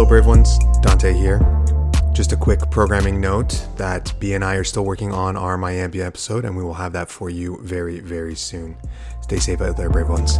Hello, brave ones. Dante here. Just a quick programming note that B and I are still working on our Miami episode, and we will have that for you very, very soon. Stay safe out there, brave ones.